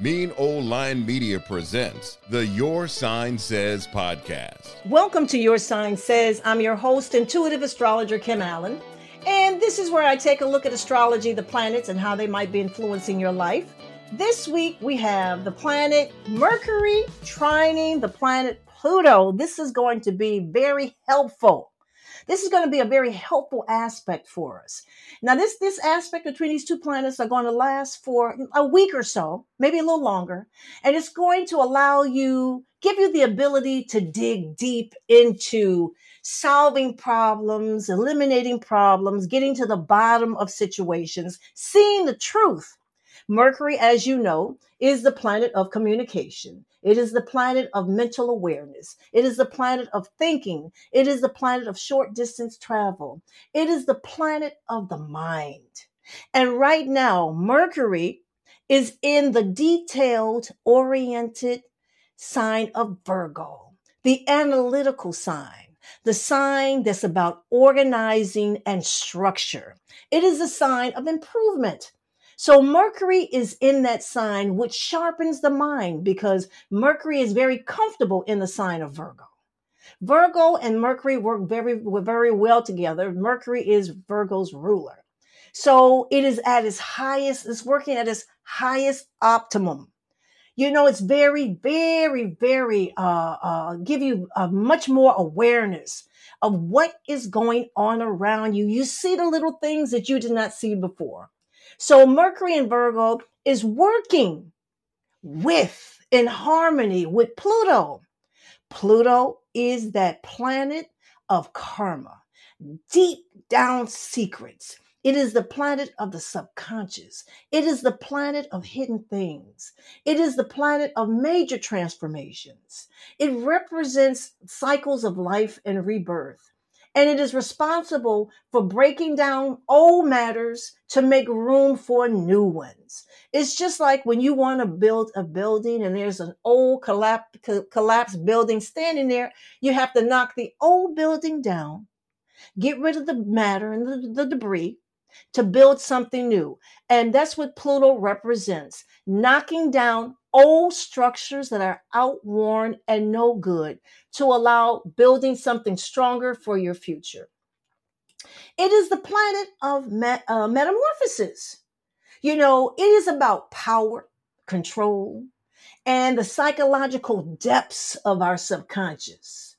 Mean Old Line Media presents the Your Sign Says podcast. Welcome to Your Sign Says. I'm your host, intuitive astrologer Kim Allen. And this is where I take a look at astrology, the planets, and how they might be influencing your life. This week we have the planet Mercury trining the planet Pluto. This is going to be very helpful. This is going to be a very helpful aspect for us. Now, this, this aspect between these two planets are going to last for a week or so, maybe a little longer. And it's going to allow you, give you the ability to dig deep into solving problems, eliminating problems, getting to the bottom of situations, seeing the truth. Mercury, as you know, is the planet of communication. It is the planet of mental awareness. It is the planet of thinking. It is the planet of short distance travel. It is the planet of the mind. And right now, Mercury is in the detailed, oriented sign of Virgo, the analytical sign, the sign that's about organizing and structure. It is a sign of improvement. So Mercury is in that sign, which sharpens the mind because Mercury is very comfortable in the sign of Virgo. Virgo and Mercury work very, very well together. Mercury is Virgo's ruler. So it is at its highest, it's working at its highest optimum. You know, it's very, very, very, uh, uh, give you a much more awareness of what is going on around you. You see the little things that you did not see before. So Mercury in Virgo is working with, in harmony with Pluto. Pluto is that planet of karma, deep down secrets. It is the planet of the subconscious. It is the planet of hidden things. It is the planet of major transformations. It represents cycles of life and rebirth and it is responsible for breaking down old matters to make room for new ones. It's just like when you want to build a building and there's an old collapsed, collapsed building standing there, you have to knock the old building down, get rid of the matter and the, the debris to build something new. And that's what Pluto represents knocking down old structures that are outworn and no good to allow building something stronger for your future. It is the planet of met, uh, metamorphosis. You know, it is about power, control, and the psychological depths of our subconscious.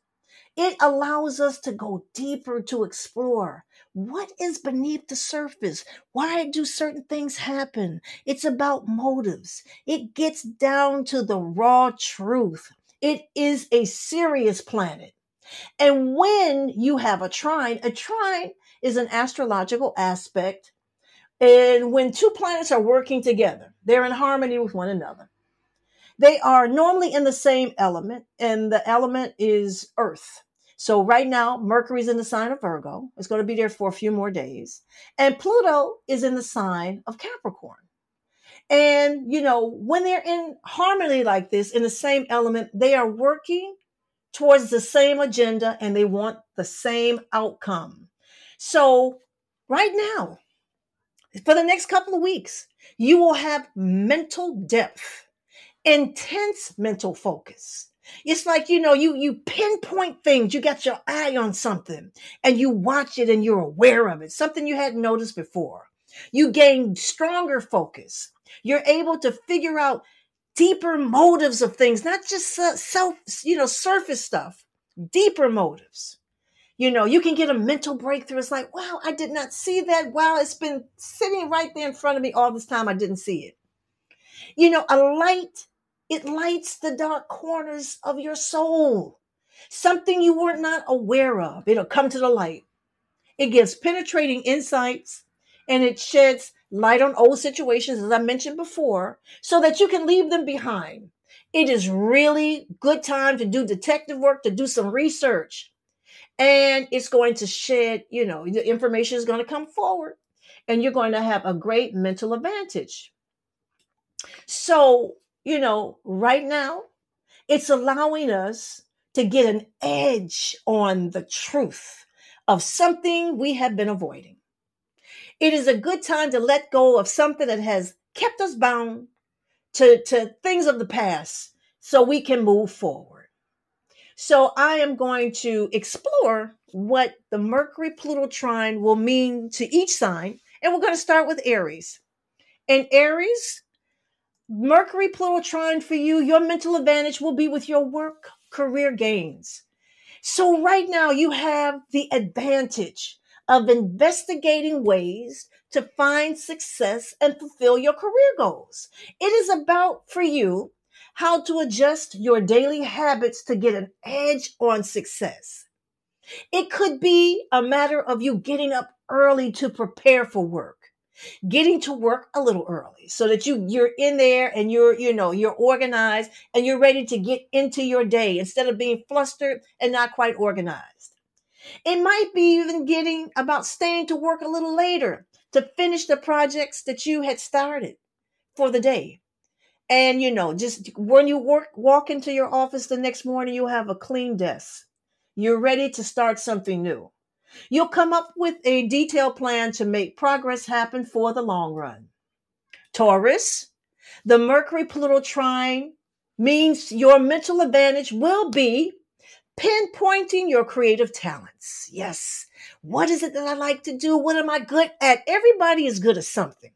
It allows us to go deeper to explore what is beneath the surface? Why do certain things happen? It's about motives. It gets down to the raw truth. It is a serious planet. And when you have a trine, a trine is an astrological aspect. And when two planets are working together, they're in harmony with one another. They are normally in the same element, and the element is earth. So right now, Mercury's in the sign of Virgo. It's going to be there for a few more days. And Pluto is in the sign of Capricorn. And, you know, when they're in harmony like this, in the same element, they are working towards the same agenda and they want the same outcome. So, right now, for the next couple of weeks, you will have mental depth, intense mental focus it's like, you know, you you pinpoint things. You got your eye on something and you watch it and you're aware of it. Something you hadn't noticed before. You gain stronger focus. You're able to figure out deeper motives of things, not just self, you know, surface stuff, deeper motives. You know, you can get a mental breakthrough. It's like, wow, I did not see that. Wow, it's been sitting right there in front of me all this time. I didn't see it. You know, a light it lights the dark corners of your soul. Something you were not aware of. It'll come to the light. It gives penetrating insights and it sheds light on old situations, as I mentioned before, so that you can leave them behind. It is really good time to do detective work, to do some research. And it's going to shed, you know, the information is going to come forward and you're going to have a great mental advantage. So you know, right now, it's allowing us to get an edge on the truth of something we have been avoiding. It is a good time to let go of something that has kept us bound, to, to things of the past so we can move forward. So I am going to explore what the Mercury Pluto trine will mean to each sign. And we're going to start with Aries. And Aries, Mercury Pluto trine for you, your mental advantage will be with your work career gains. So right now you have the advantage of investigating ways to find success and fulfill your career goals. It is about for you how to adjust your daily habits to get an edge on success. It could be a matter of you getting up early to prepare for work getting to work a little early so that you you're in there and you're you know you're organized and you're ready to get into your day instead of being flustered and not quite organized. It might be even getting about staying to work a little later to finish the projects that you had started for the day. And you know just when you work walk into your office the next morning you have a clean desk. You're ready to start something new You'll come up with a detailed plan to make progress happen for the long run. Taurus, the Mercury Pluto trine means your mental advantage will be pinpointing your creative talents. Yes. What is it that I like to do? What am I good at? Everybody is good at something.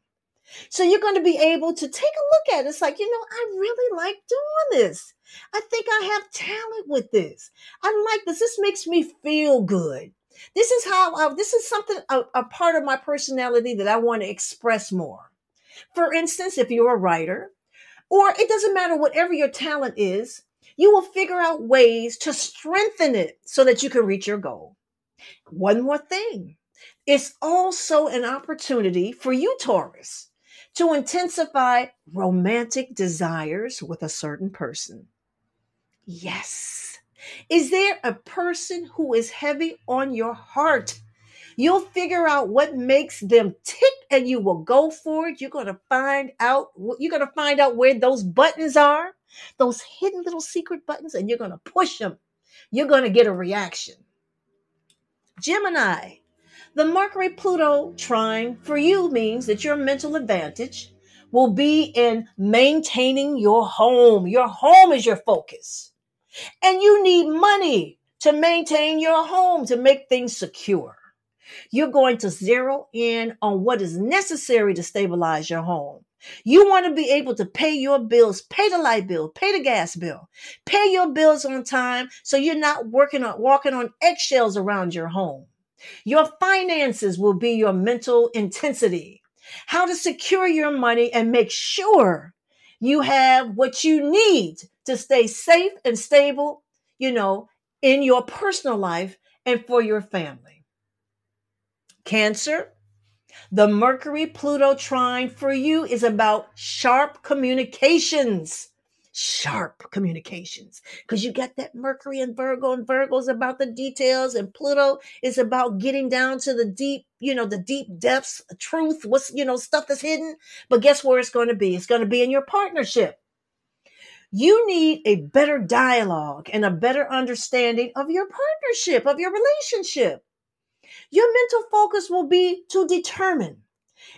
So you're going to be able to take a look at it. It's like, you know, I really like doing this. I think I have talent with this. I like this. This makes me feel good. This is how, this is something, a, a part of my personality that I want to express more. For instance, if you're a writer, or it doesn't matter whatever your talent is, you will figure out ways to strengthen it so that you can reach your goal. One more thing. It's also an opportunity for you, Taurus, to intensify romantic desires with a certain person. Yes. Is there a person who is heavy on your heart? You'll figure out what makes them tick and you will go for it. You're going to find out you're going to find out where those buttons are, those hidden little secret buttons and you're going to push them. You're going to get a reaction. Gemini, the Mercury Pluto trine for you means that your mental advantage will be in maintaining your home. Your home is your focus. And you need money to maintain your home, to make things secure. You're going to zero in on what is necessary to stabilize your home. You want to be able to pay your bills, pay the light bill, pay the gas bill, pay your bills on time so you're not working on walking on eggshells around your home. Your finances will be your mental intensity. How to secure your money and make sure you have what you need to stay safe and stable, you know, in your personal life and for your family. Cancer, the Mercury Pluto trine for you is about sharp communications. Sharp communications. Because you got that Mercury and Virgo, and Virgo's about the details, and Pluto is about getting down to the deep, you know, the deep depths, truth, what's, you know, stuff that's hidden. But guess where it's going to be? It's going to be in your partnership. You need a better dialogue and a better understanding of your partnership, of your relationship. Your mental focus will be to determine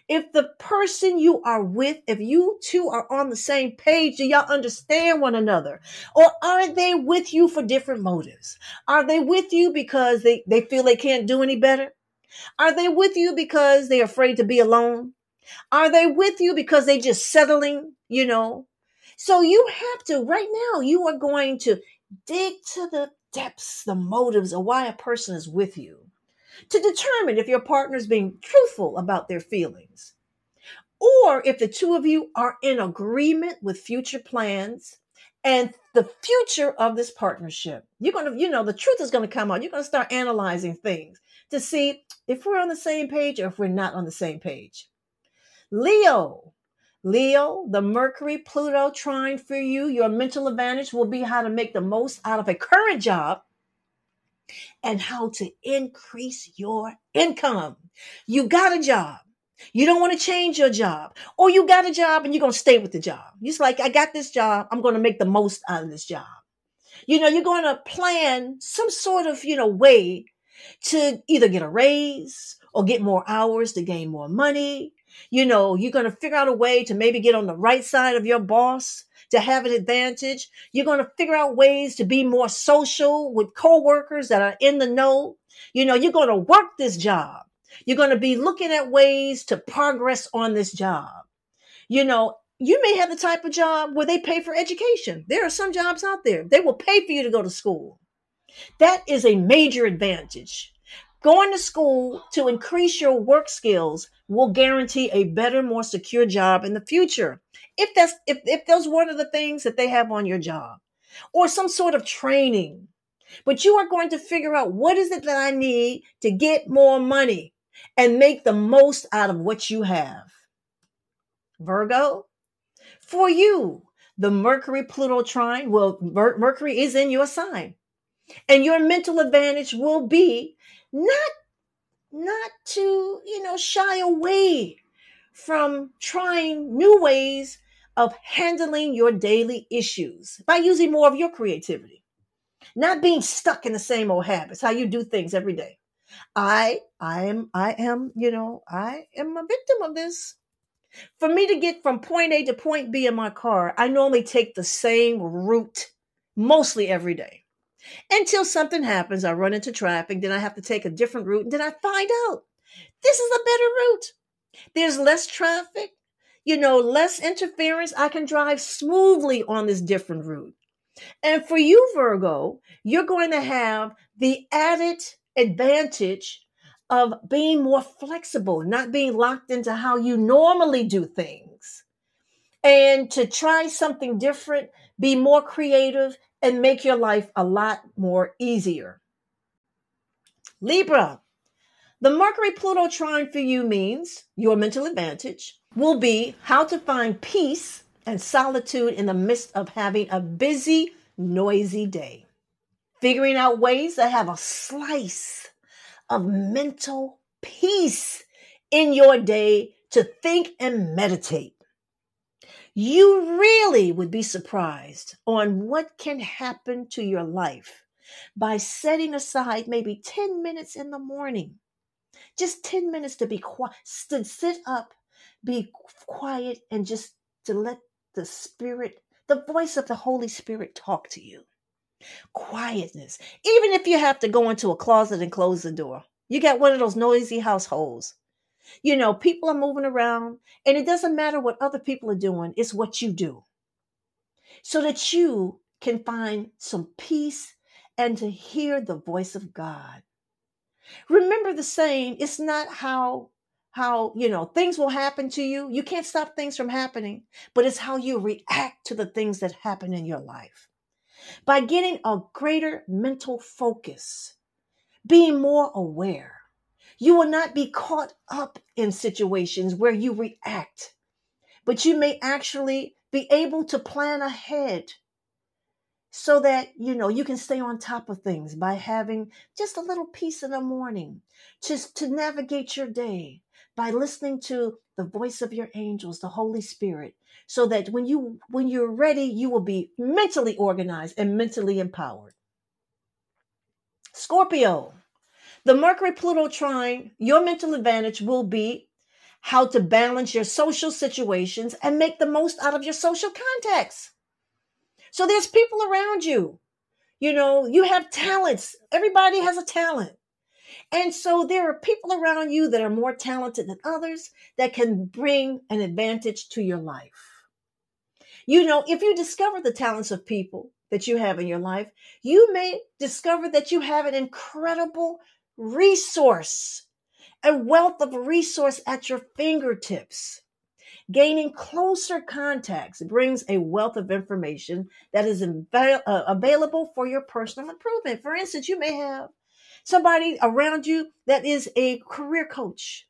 if the person you are with, if you two are on the same page, do y'all understand one another? Or are they with you for different motives? Are they with you because they, they feel they can't do any better? Are they with you because they're afraid to be alone? Are they with you because they just settling, you know, so you have to, right now, you are going to dig to the depths, the motives of why a person is with you to determine if your partner is being truthful about their feelings or if the two of you are in agreement with future plans and the future of this partnership. You're going to, you know, the truth is going to come out. You're going to start analyzing things to see if we're on the same page or if we're not on the same page. Leo, Leo, the Mercury Pluto trine for you, your mental advantage will be how to make the most out of a current job and how to increase your income. You got a job. You don't want to change your job, or you got a job and you're going to stay with the job. It's like, I got this job. I'm going to make the most out of this job. You know, you're going to plan some sort of, you know, way to either get a raise or get more hours to gain more money You know, you're going to figure out a way to maybe get on the right side of your boss to have an advantage. You're going to figure out ways to be more social with coworkers that are in the know. You know, you're going to work this job. You're going to be looking at ways to progress on this job. You know, you may have the type of job where they pay for education. There are some jobs out there. They will pay for you to go to school. That is a major advantage. Going to school to increase your work skills will guarantee a better, more secure job in the future. If that's if, if those one of the things that they have on your job or some sort of training. But you are going to figure out what is it that I need to get more money and make the most out of what you have. Virgo, for you, the Mercury Pluto trine, well, Mer- Mercury is in your sign. And your mental advantage will be not not to, you know, shy away from trying new ways of handling your daily issues by using more of your creativity. Not being stuck in the same old habits, how you do things every day. I I am I am, you know, I am a victim of this. For me to get from point A to point B in my car, I normally take the same route mostly every day. Until something happens, I run into traffic, then I have to take a different route, and then I find out this is a better route. There's less traffic, you know, less interference. I can drive smoothly on this different route. And for you, Virgo, you're going to have the added advantage of being more flexible, not being locked into how you normally do things. And to try something different, be more creative, and make your life a lot more easier. Libra, the Mercury Pluto trine for you means your mental advantage will be how to find peace and solitude in the midst of having a busy, noisy day. Figuring out ways to have a slice of mental peace in your day to think and meditate. You really would be surprised on what can happen to your life by setting aside maybe 10 minutes in the morning. Just 10 minutes to be quiet, to sit up, be quiet, and just to let the Spirit, the voice of the Holy Spirit talk to you quietness. Even if you have to go into a closet and close the door, you got one of those noisy households. You know, people are moving around, and it doesn't matter what other people are doing, it's what you do. So that you can find some peace and to hear the voice of God. Remember the saying, it's not how how you know things will happen to you you can't stop things from happening but it's how you react to the things that happen in your life by getting a greater mental focus, being more aware. You will not be caught up in situations where you react, but you may actually be able to plan ahead so that you know you can stay on top of things by having just a little peace in the morning just to navigate your day by listening to the voice of your angels the holy spirit so that when you when you're ready you will be mentally organized and mentally empowered. Scorpio the mercury pluto trine your mental advantage will be how to balance your social situations and make the most out of your social contacts so there's people around you. You know you have talents. Everybody has a talent and so there are people around you that are more talented than others that can bring an advantage to your life. You know, if you discover the talents of people that you have in your life, you may discover that you have an incredible resource, a wealth of resource at your fingertips. Gaining closer contacts brings a wealth of information that is uh, available for your personal improvement. For instance, you may have somebody around you that is a career coach,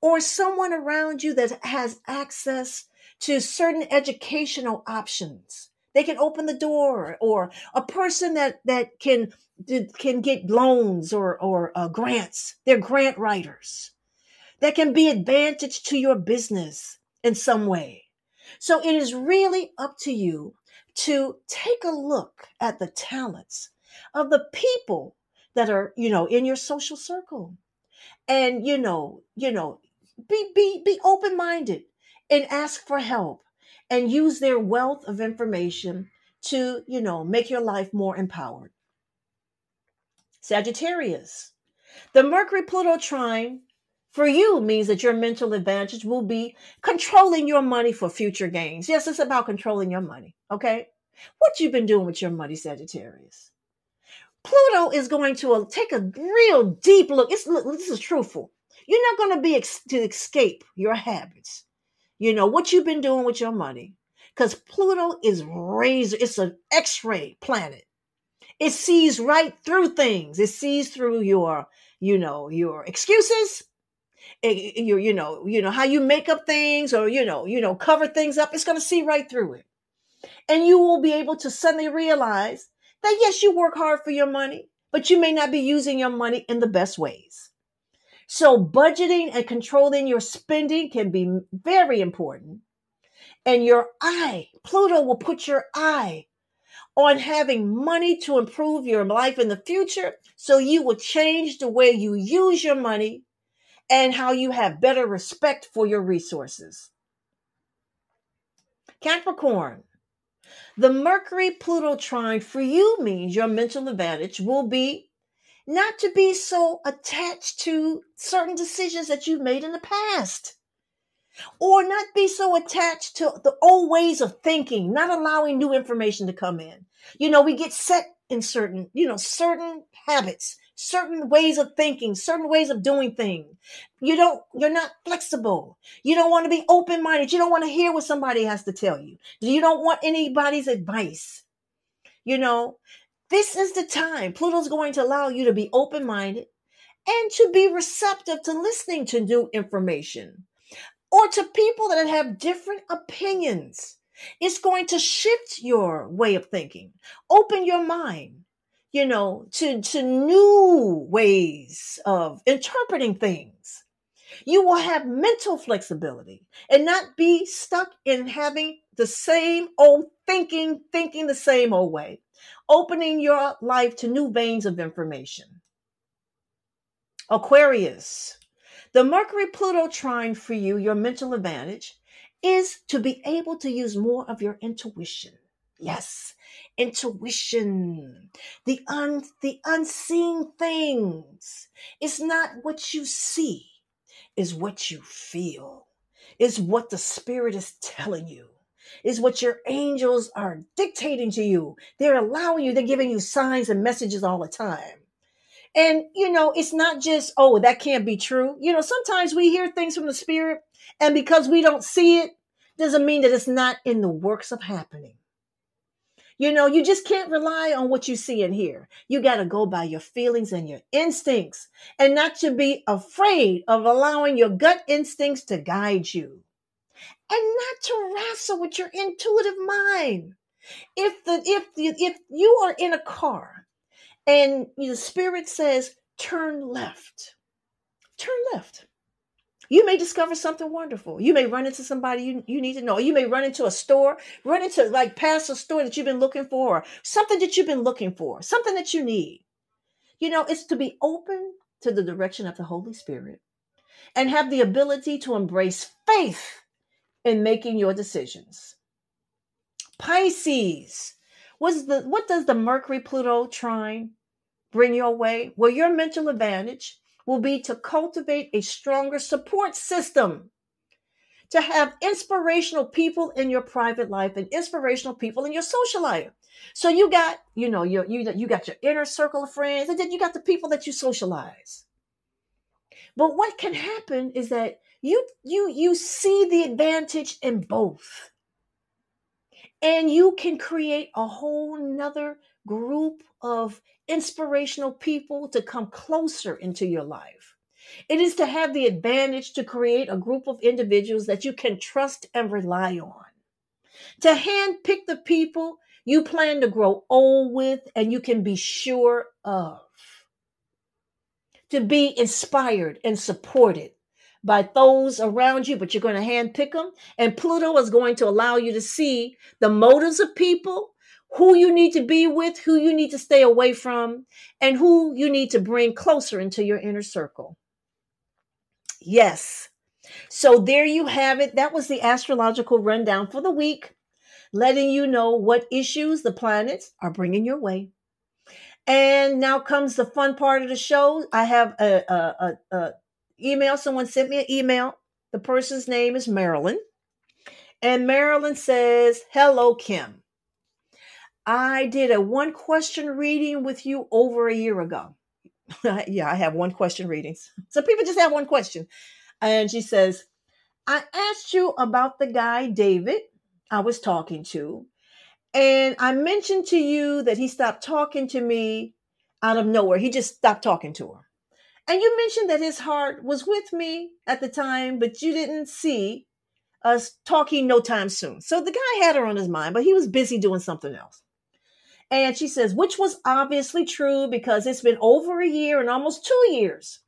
or someone around you that has access to certain educational options. They can open the door, or a person that that can can get loans or or uh, grants. They're grant writers that can be advantage to your business in some way. So it is really up to you to take a look at the talents of the people that are, you know, in your social circle. And, you know, you know, be be be open-minded and ask for help and use their wealth of information to, you know, make your life more empowered. Sagittarius. The Mercury Pluto trine for you means that your mental advantage will be controlling your money for future gains. Yes, it's about controlling your money. Okay. What you've been doing with your money, Sagittarius? Pluto is going to uh, take a real deep look. It's, look, this is truthful. You're not going to be ex- to escape your habits. You know what you've been doing with your money, because Pluto is razor. It's an X-ray planet. It sees right through things. It sees through your, you know, your excuses. It, your, you know, you know how you make up things, or you know, you know, cover things up. It's going to see right through it, and you will be able to suddenly realize that yes, you work hard for your money, but you may not be using your money in the best ways. So, budgeting and controlling your spending can be very important. And your eye, Pluto will put your eye on having money to improve your life in the future. So, you will change the way you use your money and how you have better respect for your resources. Capricorn, the Mercury Pluto trine for you means your mental advantage will be not to be so attached to certain decisions that you've made in the past or not be so attached to the old ways of thinking, not allowing new information to come in. You know, we get set in certain, you know, certain habits, certain ways of thinking, certain ways of doing things. You don't, you're not flexible. You don't want to be open minded. You don't want to hear what somebody has to tell you. You don't want anybody's advice. You know, this is the time. Pluto's going to allow you to be open minded and to be receptive to listening to new information or to people that have different opinions. It's going to shift your way of thinking, open your mind, you know, to, to new ways of interpreting things. You will have mental flexibility and not be stuck in having the same old thinking, thinking the same old way opening your life to new veins of information. Aquarius, the Mercury Pluto trine for you, your mental advantage, is to be able to use more of your intuition. Yes, intuition, the un the unseen things. It's not what you see, is what you feel. Is what the spirit is telling you is what your angels are dictating to you. They're allowing you, they're giving you signs and messages all the time. And, you know, it's not just, oh, that can't be true. You know, sometimes we hear things from the spirit, and because we don't see it, doesn't mean that it's not in the works of happening. You know, you just can't rely on what you see and hear. You got to go by your feelings and your instincts and not to be afraid of allowing your gut instincts to guide you and not to wrestle with your intuitive mind. If the if the, if you are in a car and the spirit says turn left, turn left. You may discover something wonderful. You may run into somebody you, you need to know. You may run into a store, run into like past a store that you've been looking for, or something that you've been looking for, something that you need. You know, it's to be open to the direction of the Holy Spirit and have the ability to embrace faith in making your decisions. Pisces, what's the, what does the Mercury Pluto trine bring your way? Well, your mental advantage will be to cultivate a stronger support system, to have inspirational people in your private life and inspirational people in your social life. So you got, you know, you you you got your inner circle of friends, and then you got the people that you socialize. But what can happen is that you you you see the advantage in both and you can create a whole nother group of inspirational people to come closer into your life it is to have the advantage to create a group of individuals that you can trust and rely on to handpick the people you plan to grow old with and you can be sure of to be inspired and supported by those around you, but you're going to handpick them. And Pluto is going to allow you to see the motives of people, who you need to be with, who you need to stay away from, and who you need to bring closer into your inner circle. Yes, So there you have it. That was the astrological rundown for the week, letting you know what issues the planets are bringing your way. And now comes the fun part of the show. I have a, a, a, a email. Someone sent me an email. The person's name is Marilyn. And Marilyn says, Hello, Kim. I did a one question reading with you over a year ago. yeah, I have one question readings. So people just have one question. And she says, I asked you about the guy, David, I was talking to. And I mentioned to you that he stopped talking to me out of nowhere. He just stopped talking to her. And you mentioned that his heart was with me at the time, but you didn't see us talking no time soon. So the guy had her on his mind, but he was busy doing something else. And she says, which was obviously true because it's been over a year and almost two years.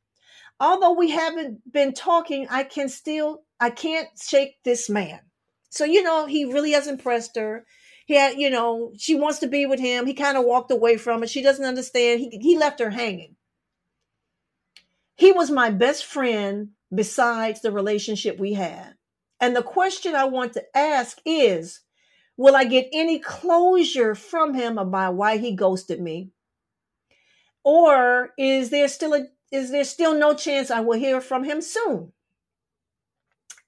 Although we haven't been talking, I can still, I can't shake this man. So, you know, he really has impressed her. He had, you know, she wants to be with him. He kind of walked away from it. She doesn't understand. He, he left her hanging. He was my best friend besides the relationship we had. And the question I want to ask is Will I get any closure from him about why he ghosted me? Or is there still a is there still no chance I will hear from him soon?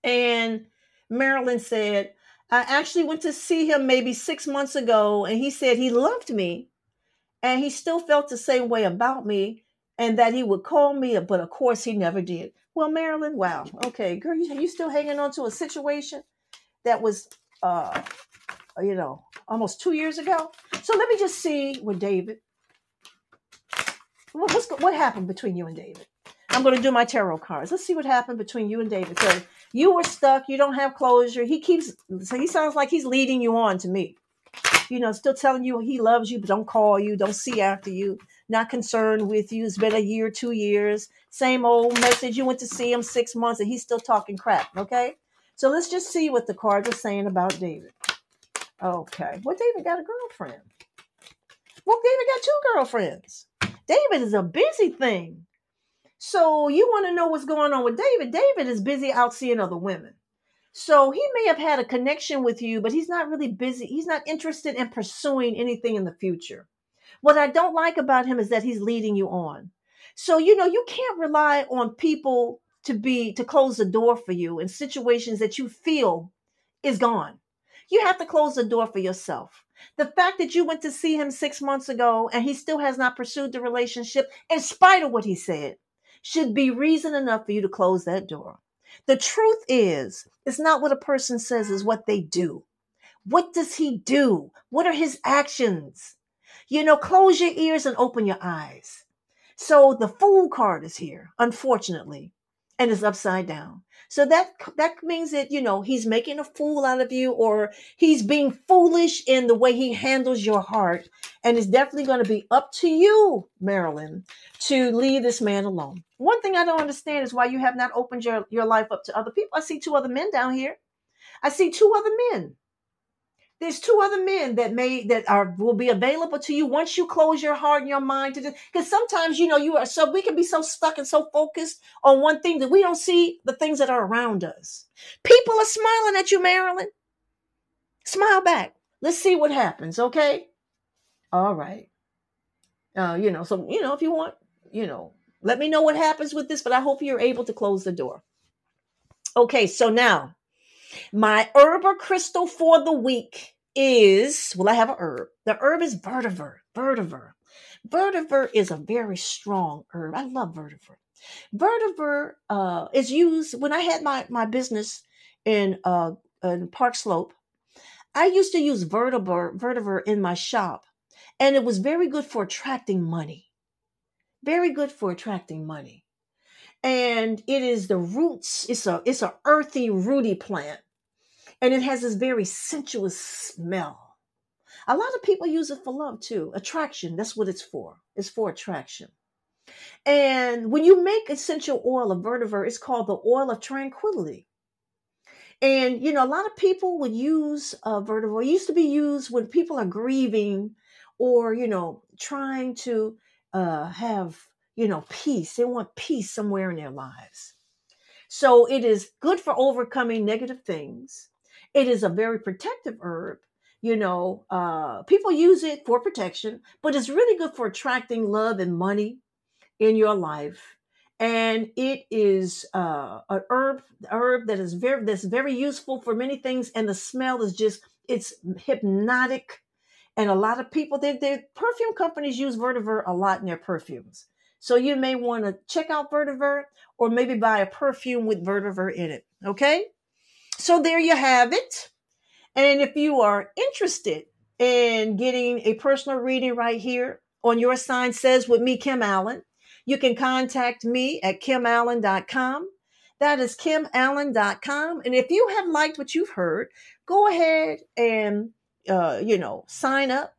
And Marilyn said, I actually went to see him maybe six months ago, and he said he loved me and he still felt the same way about me and that he would call me, but of course he never did. Well, Marilyn, wow. Okay, girl, you, you still hanging on to a situation that was, uh, you know, almost two years ago. So let me just see with David. What's what happened between you and David? I'm going to do my tarot cards. Let's see what happened between you and David. So you were stuck. You don't have closure. He keeps. So he sounds like he's leading you on to me. You know, still telling you he loves you, but don't call you, don't see after you not concerned with you. It's been a year, two years, same old message. You went to see him six months and he's still talking crap. Okay. So let's just see what the cards are saying about David. Okay. Well, David got a girlfriend. Well, David got two girlfriends. David is a busy thing. So you want to know what's going on with David? David is busy out seeing other women. So he may have had a connection with you, but he's not really busy. He's not interested in pursuing anything in the future. What I don't like about him is that he's leading you on. So, you know, you can't rely on people to be to close the door for you in situations that you feel is gone. You have to close the door for yourself. The fact that you went to see him six months ago and he still has not pursued the relationship, in spite of what he said, should be reason enough for you to close that door. The truth is, it's not what a person says, is what they do. What does he do? What are his actions? You know, close your ears and open your eyes. So the fool card is here, unfortunately, and is upside down. So that that means that you know he's making a fool out of you, or he's being foolish in the way he handles your heart, and it's definitely going to be up to you, Marilyn, to leave this man alone. One thing I don't understand is why you have not opened your, your life up to other people. I see two other men down here. I see two other men there's two other men that may that are will be available to you once you close your heart and your mind to this. Because sometimes you know you are so we can be so stuck and so focused on one thing that we don't see the things that are around us. People are smiling at you, Marilyn. Smile back. Let's see what happens. Okay. All right. Uh, you know, so you know, if you want, you know, let me know what happens with this, but I hope you're able to close the door. Okay, so now my herb or crystal for the week is, well, I have a herb. The herb is vertiver, vertiver. Vetiver is a very strong herb. I love vertiver. Vertiver uh, is used when I had my, my business in, uh, in Park Slope. I used to use vertiver, vetiver in my shop, and it was very good for attracting money. Very good for attracting money and it is the roots it's a it's a earthy rooty plant and it has this very sensuous smell a lot of people use it for love too attraction that's what it's for it's for attraction and when you make essential oil of vetiver it's called the oil of tranquility and you know a lot of people would use uh, vetiver it used to be used when people are grieving or you know trying to uh, have you know, peace. They want peace somewhere in their lives. So it is good for overcoming negative things. It is a very protective herb. You know, uh, people use it for protection, but it's really good for attracting love and money in your life. And it is uh, an herb, herb that is very that's very useful for many things. And the smell is just it's hypnotic. And a lot of people, they, perfume companies use vetiver a lot in their perfumes. So you may want to check out vetiver or maybe buy a perfume with vetiver in it. Okay. So there you have it. And if you are interested in getting a personal reading right here on your sign says with me, Kim Allen, you can contact me at kimallen.com. That is kimallen.com. And if you have liked what you've heard, go ahead and, uh, you know, sign up.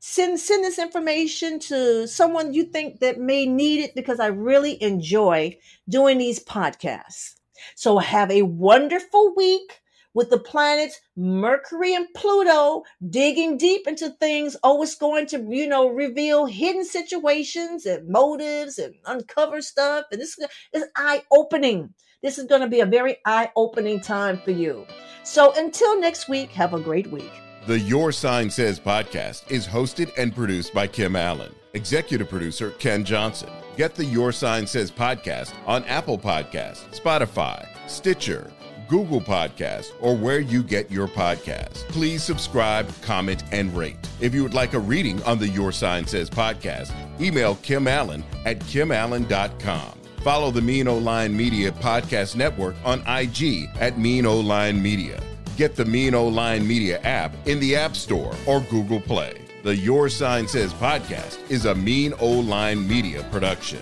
Send, send this information to someone you think that may need it because I really enjoy doing these podcasts. So have a wonderful week with the planets Mercury and Pluto digging deep into things. It's going to, you know, reveal hidden situations and motives and uncover stuff. And this is eye opening. This is going to be a very eye opening time for you. So until next week, have a great week. The Your Sign Says podcast is hosted and produced by Kim Allen, executive producer Ken Johnson. Get the Your Sign Says podcast on Apple Podcasts, Spotify, Stitcher, Google Podcasts, or where you get your podcasts. Please subscribe, comment, and rate. If you would like a reading on the Your Sign Says podcast, email Kim Allen at kimallen.com. Follow the Mean O Line Media Podcast Network on IG at Mean O Line Media. Get the Mean O Line Media app in the App Store or Google Play. The Your Sign Says podcast is a Mean O Line Media production.